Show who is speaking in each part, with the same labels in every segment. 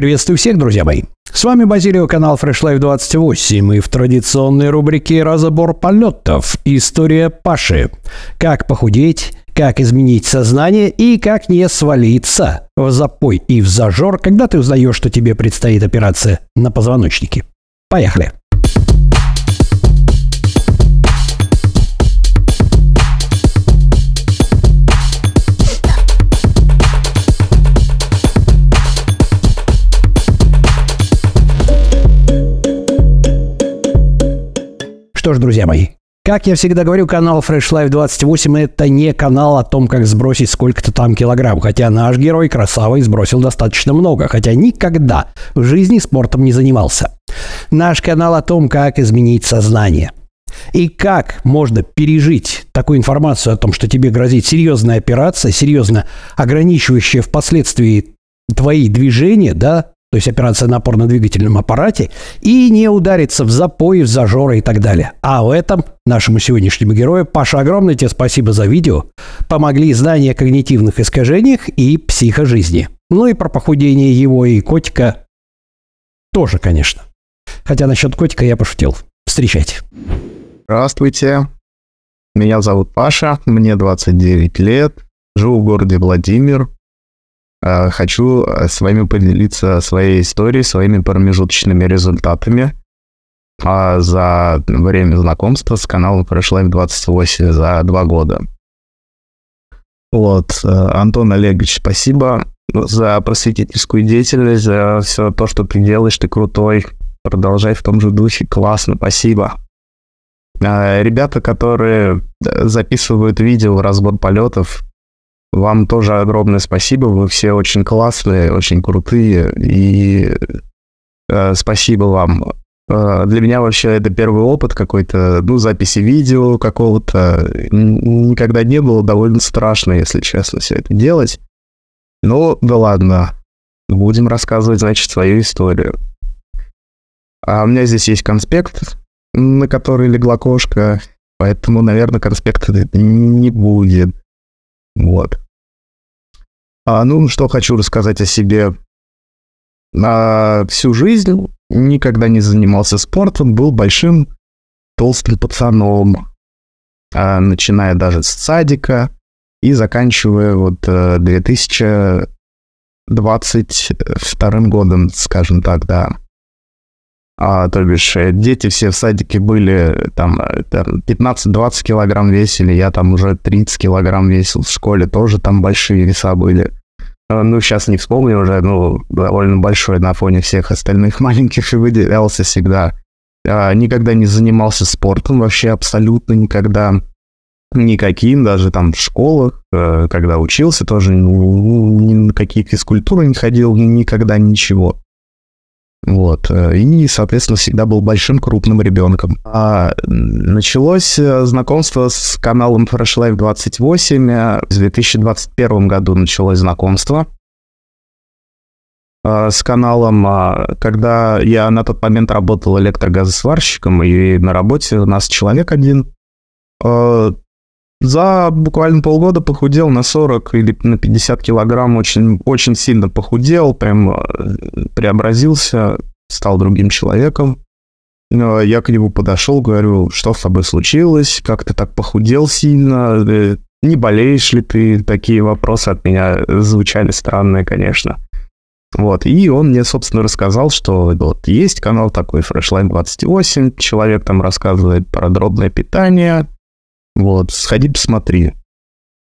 Speaker 1: Приветствую всех, друзья мои. С вами Базилио, канал Fresh Life 28 и в традиционной рубрике «Разобор полетов. История Паши». Как похудеть, как изменить сознание и как не свалиться в запой и в зажор, когда ты узнаешь, что тебе предстоит операция на позвоночнике. Поехали! Что ж, друзья мои, как я всегда говорю, канал Fresh Life 28 это не канал о том, как сбросить сколько-то там килограмм, хотя наш герой красава и сбросил достаточно много, хотя никогда в жизни спортом не занимался. Наш канал о том, как изменить сознание. И как можно пережить такую информацию о том, что тебе грозит серьезная операция, серьезно ограничивающая впоследствии твои движения, да, то есть операция на опорно-двигательном аппарате, и не удариться в запой, в зажоры и так далее. А в этом нашему сегодняшнему герою, Паша, огромное тебе спасибо за видео. Помогли знания о когнитивных искажениях и психожизни. Ну и про похудение его и котика тоже, конечно. Хотя насчет котика я пошутил. Встречайте.
Speaker 2: Здравствуйте. Меня зовут Паша, мне 29 лет, живу в городе Владимир, хочу э, с вами поделиться своей историей, своими промежуточными результатами а за время знакомства с каналом Fresh Life 28 за два года. Вот, э, Антон Олегович, спасибо за просветительскую деятельность, за все то, что ты делаешь, ты крутой. Продолжай в том же духе, классно, спасибо. Ребята, которые записывают видео разбор полетов, вам тоже огромное спасибо. Вы все очень классные, очень крутые. И э, спасибо вам. Э, для меня вообще это первый опыт какой-то, ну, записи видео какого-то. Никогда не было. Довольно страшно, если честно, все это делать. Ну, да ладно. Будем рассказывать, значит, свою историю. А у меня здесь есть конспект, на который легла кошка, поэтому, наверное, конспекта не будет. Вот. А, ну, что хочу рассказать о себе. А, всю жизнь никогда не занимался спортом, был большим толстым пацаном, а, начиная даже с садика и заканчивая вот 2022 э, годом, скажем так, да. А, то бишь, э, дети все в садике были, там, 15-20 килограмм весили, я там уже 30 килограмм весил, в школе тоже там большие веса были. А, ну, сейчас не вспомню уже, ну, довольно большой на фоне всех остальных маленьких и выделялся всегда. А, никогда не занимался спортом вообще абсолютно никогда. Никаким, даже там в школах, э, когда учился, тоже ни на какие физкультуры не ходил, никогда ничего. Вот. Э, и, соответственно, всегда был большим крупным ребенком. А началось э, знакомство с каналом Fresh Life 28. Э, в 2021 году началось знакомство с каналом, а, когда я на тот момент работал электрогазосварщиком, и на работе у нас человек один за буквально полгода похудел на 40 или на 50 килограмм, очень, очень сильно похудел, прям э, преобразился, стал другим человеком. Я к нему подошел, говорю, что с тобой случилось, как ты так похудел сильно, э, не болеешь ли ты? Такие вопросы от меня звучали странные, конечно. Вот, и он мне, собственно, рассказал, что вот есть канал такой Freshline 28, человек там рассказывает про дробное питание, вот, сходи посмотри.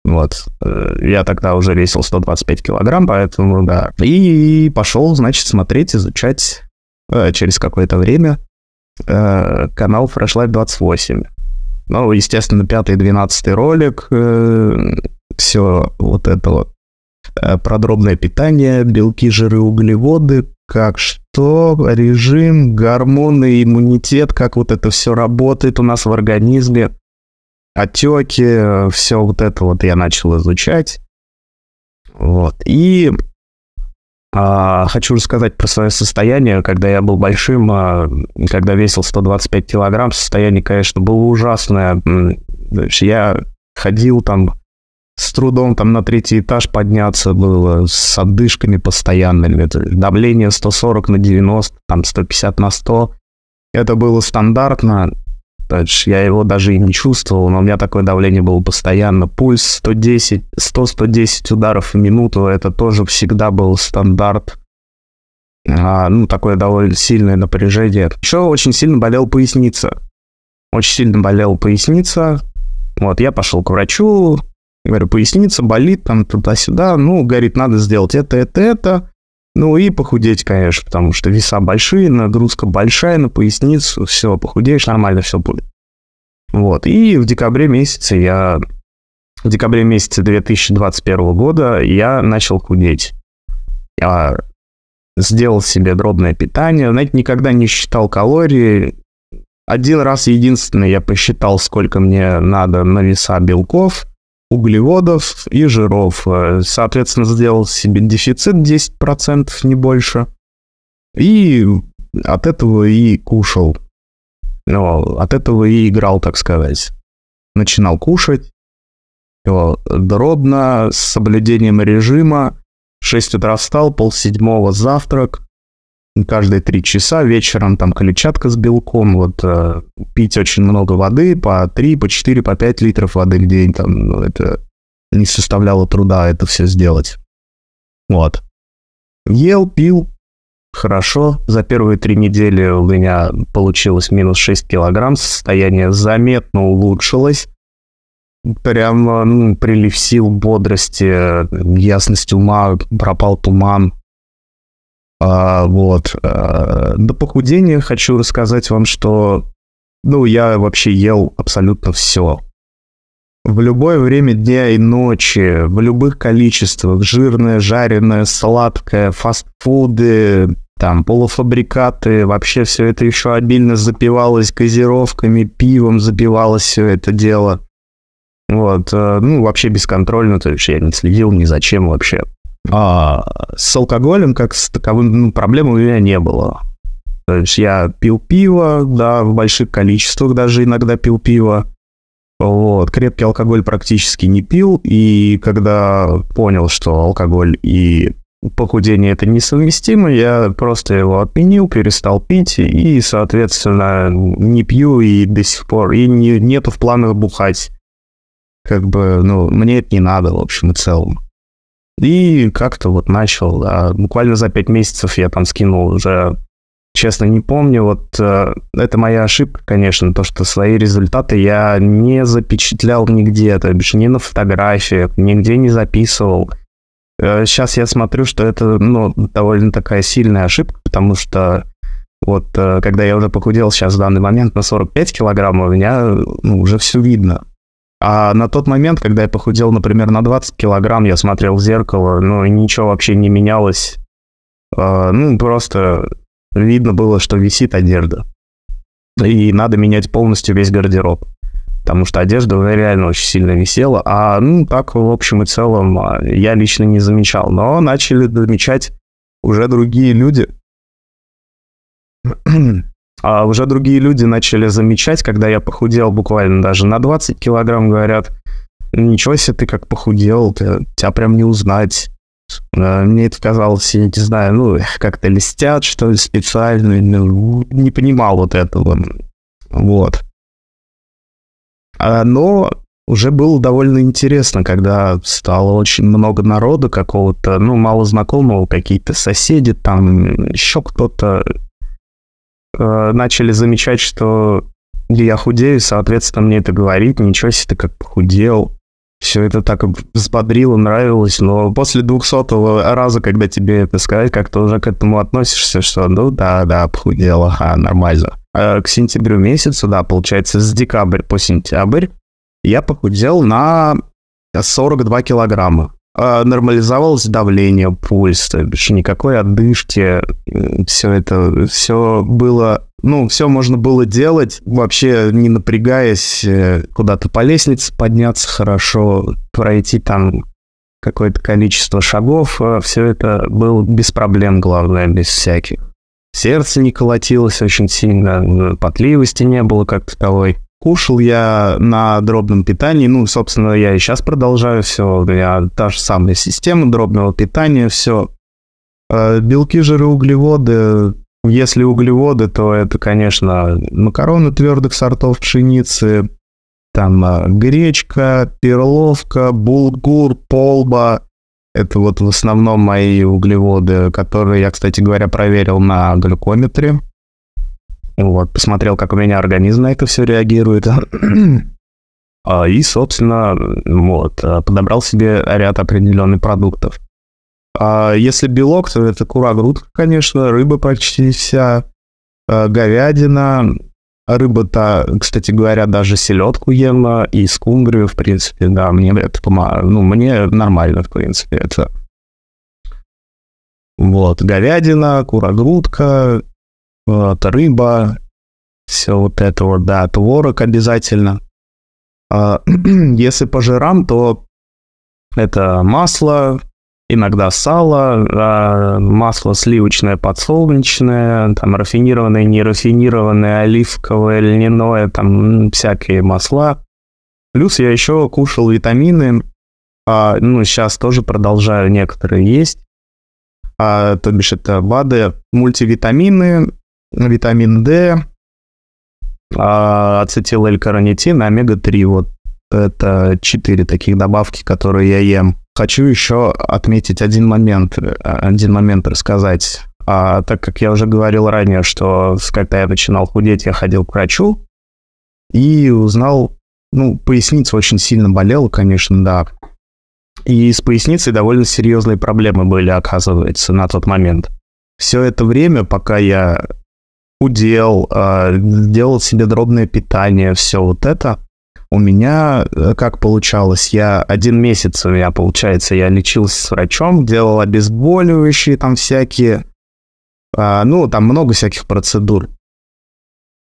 Speaker 2: Вот. Э, я тогда уже весил 125 килограмм, поэтому, да. И пошел, значит, смотреть, изучать э, через какое-то время э, канал Fresh Life 28. Ну, естественно, пятый и двенадцатый ролик, э, все вот это вот э, продробное питание, белки, жиры, углеводы, как что, режим, гормоны, иммунитет, как вот это все работает у нас в организме отеки, все вот это вот я начал изучать. Вот. И а, хочу рассказать про свое состояние, когда я был большим, а, когда весил 125 килограмм, состояние, конечно, было ужасное. Я ходил там с трудом там на третий этаж подняться было, с отдышками постоянными. Давление 140 на 90, там 150 на 100. Это было стандартно. Я его даже и не чувствовал, но у меня такое давление было постоянно. Пульс 110, 100-110 ударов в минуту, это тоже всегда был стандарт. А, ну, такое довольно сильное напряжение. Еще очень сильно болел поясница. Очень сильно болела поясница. Вот, я пошел к врачу, говорю, поясница болит, там, туда-сюда. Ну, говорит, надо сделать это, это, это. Ну и похудеть, конечно, потому что веса большие, нагрузка большая на поясницу, все, похудеешь, нормально все будет. Вот, и в декабре месяце я... В декабре месяце 2021 года я начал худеть. Я сделал себе дробное питание, знаете, никогда не считал калории. Один раз единственный я посчитал, сколько мне надо на веса белков, углеводов и жиров. Соответственно, сделал себе дефицит 10%, не больше. И от этого и кушал. Ну, от этого и играл, так сказать. Начинал кушать. Дробно, с соблюдением режима. В 6 утра встал, пол седьмого завтрак. Каждые три часа вечером там клетчатка с белком. Вот э, пить очень много воды, по 3, по 4, по 5 литров воды в день. Там, ну, это не составляло труда это все сделать. Вот. Ел, пил, хорошо. За первые три недели у меня получилось минус 6 килограмм, состояние заметно улучшилось. Прям ну, прилив сил, бодрости, ясность ума, пропал туман. А, вот. А, до похудения хочу рассказать вам, что ну, я вообще ел абсолютно все. В любое время дня и ночи, в любых количествах, жирное, жареное, сладкое, фастфуды, там, полуфабрикаты, вообще все это еще обильно запивалось газировками, пивом запивалось все это дело. Вот, э, ну, вообще бесконтрольно, то есть я не следил ни за чем вообще. А с алкоголем, как с таковым, ну, проблем у меня не было. То есть я пил пиво, да, в больших количествах даже иногда пил пиво. Вот, крепкий алкоголь практически не пил, и когда понял, что алкоголь и похудение это несовместимо, я просто его отменил, перестал пить, и, соответственно, не пью и до сих пор, и не, нету в планах бухать. Как бы, ну, мне это не надо, в общем и целом. И как-то вот начал, да, буквально за пять месяцев я там скинул уже Честно, не помню. Вот э, это моя ошибка, конечно, то, что свои результаты я не запечатлял нигде, то бишь ни на фотографиях, нигде не записывал. Э, сейчас я смотрю, что это, ну, довольно такая сильная ошибка, потому что вот э, когда я уже похудел сейчас в данный момент на 45 килограмм, у меня ну, уже все видно. А на тот момент, когда я похудел, например, на 20 килограмм, я смотрел в зеркало, ну, ничего вообще не менялось. Uh, ну, просто видно было, что висит одежда. И надо менять полностью весь гардероб. Потому что одежда реально очень сильно висела. А, ну, так, в общем и целом, а, я лично не замечал. Но начали замечать уже другие люди. а уже другие люди начали замечать, когда я похудел буквально даже на 20 килограмм, говорят, ничего себе ты как похудел, ты, тебя прям не узнать. Э, мне это казалось, я не знаю, ну, как-то листят, что ли, специально. Ну, не понимал вот этого. Вот. А, но уже было довольно интересно, когда стало очень много народа какого-то, ну, мало знакомого, какие-то соседи, там еще кто-то э, начали замечать, что я худею, соответственно, мне это говорит, ничего себе ты как похудел все это так взбодрило, нравилось, но после двухсотого раза, когда тебе это сказать, как-то уже к этому относишься, что ну да, да, похудело, а, нормально. А к сентябрю месяцу, да, получается, с декабря по сентябрь я похудел на 42 килограмма. А, нормализовалось давление, пульс, то бишь никакой отдышки, все это, все было, ну, все можно было делать, вообще не напрягаясь, э, куда-то по лестнице подняться хорошо, пройти там какое-то количество шагов, э, все это было без проблем, главное, без всяких. Сердце не колотилось очень сильно, потливости не было как таковой. Кушал я на дробном питании. Ну, собственно, я и сейчас продолжаю все. У меня та же самая система дробного питания, все. Э, белки, жиры, углеводы. Если углеводы, то это, конечно, макароны твердых сортов пшеницы, там э, гречка, перловка, булгур, полба. Это вот в основном мои углеводы, которые я, кстати говоря, проверил на глюкометре. Вот, посмотрел, как у меня организм на это все реагирует. А, и, собственно, вот, э, подобрал себе ряд определенных продуктов. А если белок, то это кура, грудка, конечно, рыба почти вся, э, говядина, рыба-то, кстати говоря, даже селедку ем и скумбрию, в принципе, да, мне это помогает, ну, мне нормально, в принципе, это. Вот, говядина, кура-грудка, вот, рыба, все вот это вот, да, творог обязательно. А, если по жирам, то это масло, иногда сало, а масло сливочное, подсолнечное, там рафинированное, нерафинированное, оливковое, льняное, там всякие масла. Плюс я еще кушал витамины, а, ну, сейчас тоже продолжаю некоторые есть. А, то бишь это БАДы, мультивитамины, витамин D, а, ацетилэль-карнитин, омега-3. Вот это четыре таких добавки, которые я ем. Хочу еще отметить один момент, э, один момент рассказать. А, так как я уже говорил ранее, что когда я начинал худеть, я ходил к врачу и узнал, ну, поясница очень сильно болела, конечно, да. И с поясницей довольно серьезные проблемы были, оказывается, на тот момент. Все это время, пока я худел, э, делал себе дробное питание, все вот это. У меня э, как получалось? Я один месяц у меня, получается, я лечился с врачом, делал обезболивающие там всякие, а, ну, там много всяких процедур.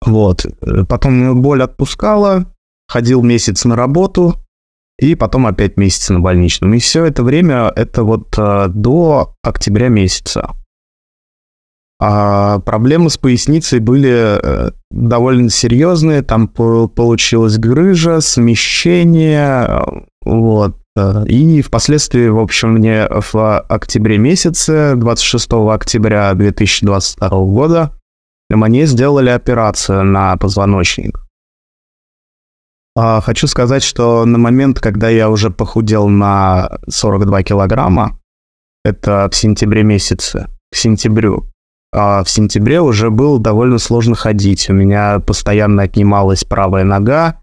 Speaker 2: Вот. Потом боль отпускала, ходил месяц на работу, и потом опять месяц на больничном. И все это время, это вот э, до октября месяца. А проблемы с поясницей были э, довольно серьезные. Там получилась грыжа, смещение, э, вот. Э, и впоследствии, в общем, мне в октябре месяце, 26 октября 2022 года, мне сделали операцию на позвоночник. А, хочу сказать, что на момент, когда я уже похудел на 42 килограмма, это в сентябре месяце, к сентябрю, в сентябре уже было довольно сложно ходить. У меня постоянно отнималась правая нога,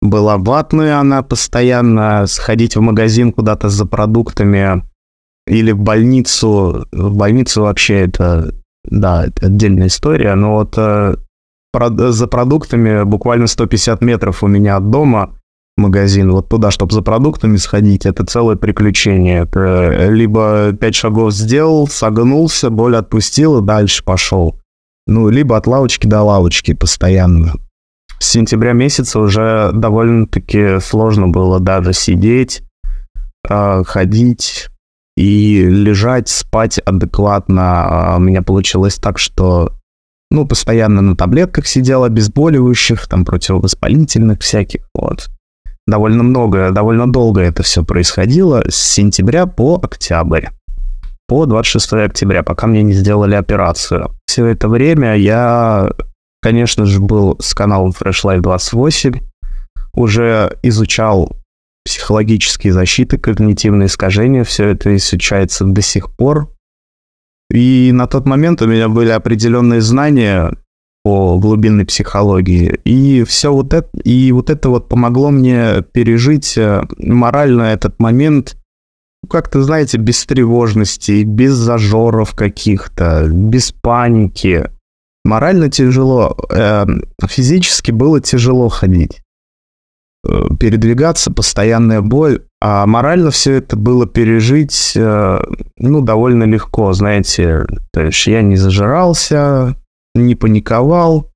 Speaker 2: была ватная она постоянно, сходить в магазин куда-то за продуктами или в больницу. В больницу вообще это, да, это отдельная история, но вот э, за продуктами буквально 150 метров у меня от дома магазин, вот туда, чтобы за продуктами сходить, это целое приключение. Либо пять шагов сделал, согнулся, боль отпустил и дальше пошел. Ну, либо от лавочки до лавочки постоянно. С сентября месяца уже довольно-таки сложно было даже сидеть, а, ходить и лежать, спать адекватно. А, у меня получилось так, что ну, постоянно на таблетках сидел, обезболивающих, там, противовоспалительных всяких, вот довольно много, довольно долго это все происходило, с сентября по октябрь, по 26 октября, пока мне не сделали операцию. Все это время я, конечно же, был с каналом Fresh Life 28, уже изучал психологические защиты, когнитивные искажения, все это изучается до сих пор. И на тот момент у меня были определенные знания, по глубинной психологии. И все вот это, и вот это вот помогло мне пережить э, морально этот момент, ну, как-то, знаете, без тревожности, без зажоров каких-то, без паники. Морально тяжело, э, физически было тяжело ходить, э, передвигаться, постоянная боль, а морально все это было пережить, ну, довольно легко, знаете, то есть я не зажирался, не паниковал,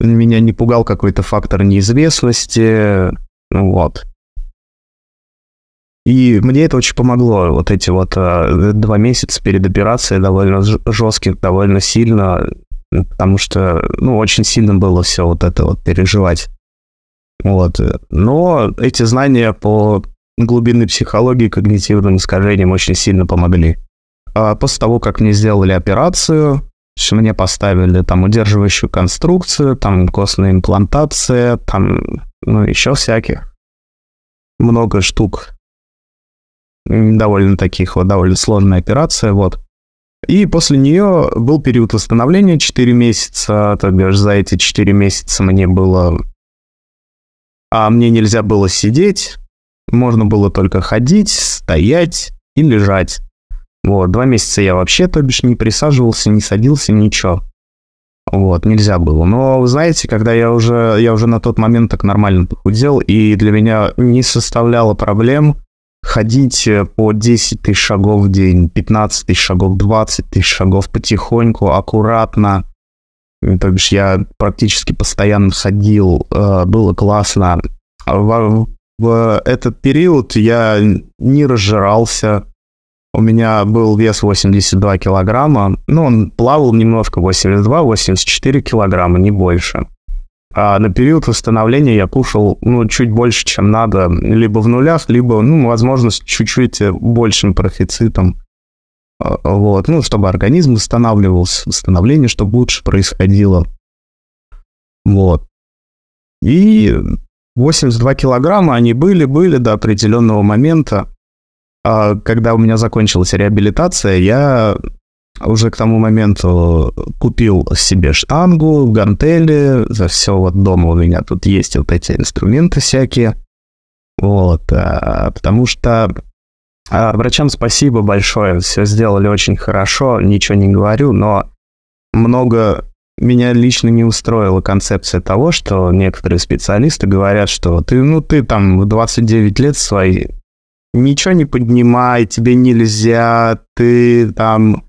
Speaker 2: меня не пугал какой-то фактор неизвестности, вот. И мне это очень помогло, вот эти вот э, два месяца перед операцией довольно жестких, довольно сильно, потому что, ну, очень сильно было все вот это вот переживать. Вот. Но эти знания по глубинной психологии, когнитивным искажениям очень сильно помогли. А после того, как мне сделали операцию, мне поставили там удерживающую конструкцию, там костная имплантация, там, ну, еще всяких. Много штук. Довольно таких вот, довольно сложная операция, вот. И после нее был период восстановления 4 месяца, то бишь за эти 4 месяца мне было... А мне нельзя было сидеть, можно было только ходить, стоять и лежать. Вот, два месяца я вообще, то бишь, не присаживался, не садился, ничего. Вот, нельзя было. Но, вы знаете, когда я уже, я уже на тот момент так нормально похудел, и для меня не составляло проблем ходить э, по 10 тысяч шагов в день, 15 тысяч шагов, 20 тысяч шагов потихоньку, аккуратно. То бишь я практически постоянно ходил, э, было классно. В, в этот период я не разжирался, у меня был вес 82 килограмма, ну, он плавал немножко, 82-84 килограмма, не больше. А на период восстановления я кушал, ну, чуть больше, чем надо, либо в нулях, либо, ну, возможно, с чуть-чуть большим профицитом. А, вот, ну, чтобы организм восстанавливался, восстановление, чтобы лучше происходило. Вот. И 82 килограмма они были, были до определенного момента. А когда у меня закончилась реабилитация, я уже к тому моменту купил себе штангу, гантели, за все вот дома у меня тут есть вот эти инструменты всякие. Вот, а, потому что а, врачам спасибо большое, все сделали очень хорошо, ничего не говорю, но много меня лично не устроила концепция того, что некоторые специалисты говорят, что ты, ну, ты там в 29 лет свои ничего не поднимай, тебе нельзя, ты там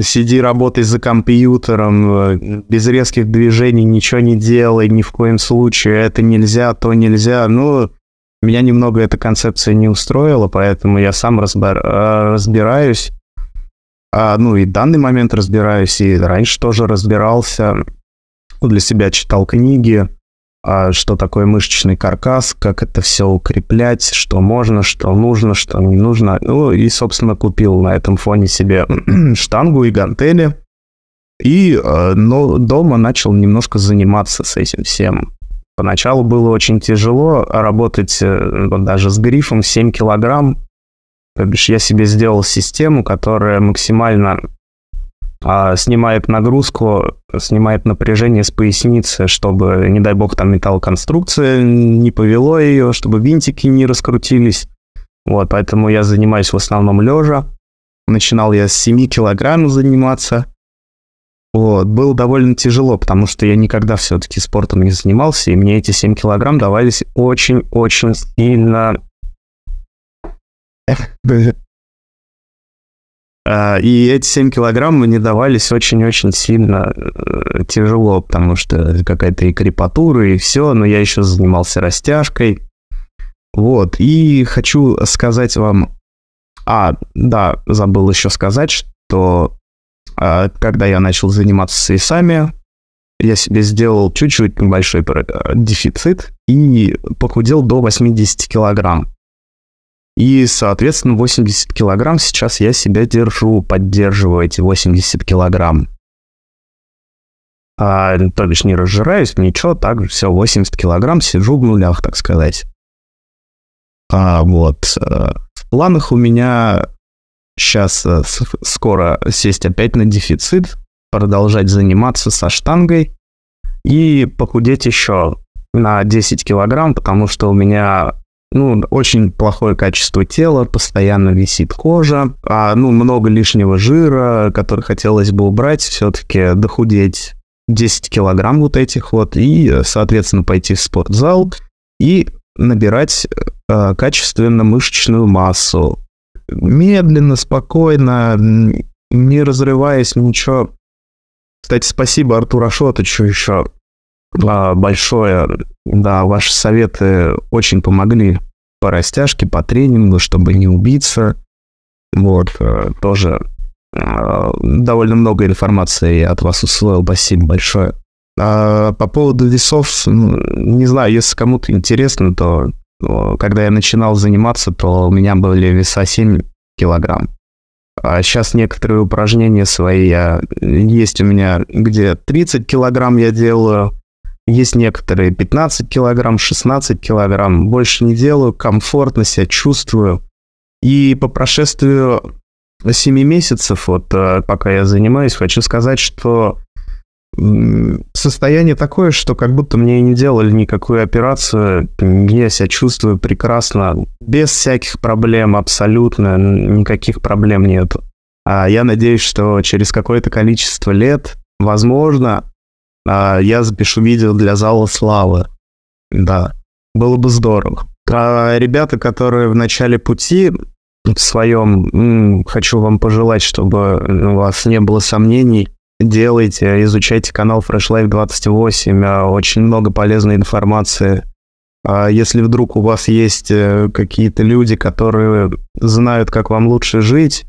Speaker 2: сиди, работай за компьютером, э, без резких движений ничего не делай, ни в коем случае, это нельзя, то нельзя. Ну, меня немного эта концепция не устроила, поэтому я сам разбир... Э, разбираюсь. А, ну, и в данный момент разбираюсь, и раньше тоже разбирался. Для себя читал книги, что такое мышечный каркас, как это все укреплять, что можно, что нужно, что не нужно. Ну и, собственно, купил на этом фоне себе штангу и гантели. И э, но дома начал немножко заниматься с этим всем. Поначалу было очень тяжело работать э, даже с грифом 7 килограмм. То бишь я себе сделал систему, которая максимально а, снимает нагрузку, снимает напряжение с поясницы, чтобы, не дай бог, там металлоконструкция не повело ее, чтобы винтики не раскрутились. Вот, поэтому я занимаюсь в основном лежа. Начинал я с 7 килограмм заниматься. Вот, было довольно тяжело, потому что я никогда все-таки спортом не занимался, и мне эти 7 килограмм давались очень-очень сильно и эти 7 килограмм мне давались очень-очень сильно э, тяжело, потому что какая-то и крепатура, и все, но я еще занимался растяжкой. Вот, и хочу сказать вам... А, да, забыл еще сказать, что а, когда я начал заниматься с весами, я себе сделал чуть-чуть небольшой э, дефицит и похудел до 80 килограмм. И, соответственно, 80 килограмм сейчас я себя держу, поддерживаю эти 80 килограмм. А, то бишь не разжираюсь, ничего, так же все, 80 килограмм сижу в нулях, так сказать. А, вот. Э, в планах у меня сейчас э, скоро сесть опять на дефицит, продолжать заниматься со штангой и похудеть еще на 10 килограмм, потому что у меня ну, очень плохое качество тела, постоянно висит кожа, а, ну, много лишнего жира, который хотелось бы убрать, все-таки дохудеть 10 килограмм вот этих вот, и, соответственно, пойти в спортзал и набирать э, качественно мышечную массу. Медленно, спокойно, не разрываясь, ничего. Кстати, спасибо Артуру Ашотовичу еще большое. Да, ваши советы очень помогли по растяжке, по тренингу, чтобы не убиться. Вот, э, тоже э, довольно много информации я от вас усвоил. Спасибо большое. А по поводу весов, ну, не знаю, если кому-то интересно, то когда я начинал заниматься, то у меня были веса 7 килограмм. А сейчас некоторые упражнения свои я, есть у меня, где 30 килограмм я делаю, есть некоторые 15 килограмм, 16 килограмм. Больше не делаю, комфортно себя чувствую. И по прошествию 7 месяцев, вот э, пока я занимаюсь, хочу сказать, что состояние такое, что как будто мне не делали никакую операцию. Я себя чувствую прекрасно, без всяких проблем, абсолютно никаких проблем нет. А я надеюсь, что через какое-то количество лет, возможно, я запишу видео для зала славы. Да, было бы здорово. А ребята, которые в начале пути в своем, хочу вам пожелать, чтобы у вас не было сомнений, делайте, изучайте канал Fresh Life 28, а, очень много полезной информации. А если вдруг у вас есть э, какие-то люди, которые знают, как вам лучше жить,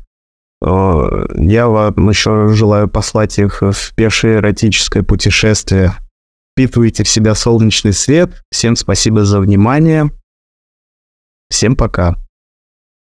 Speaker 2: я вам еще желаю послать их в пешее эротическое путешествие. Впитывайте в себя солнечный свет. Всем спасибо за внимание. Всем пока.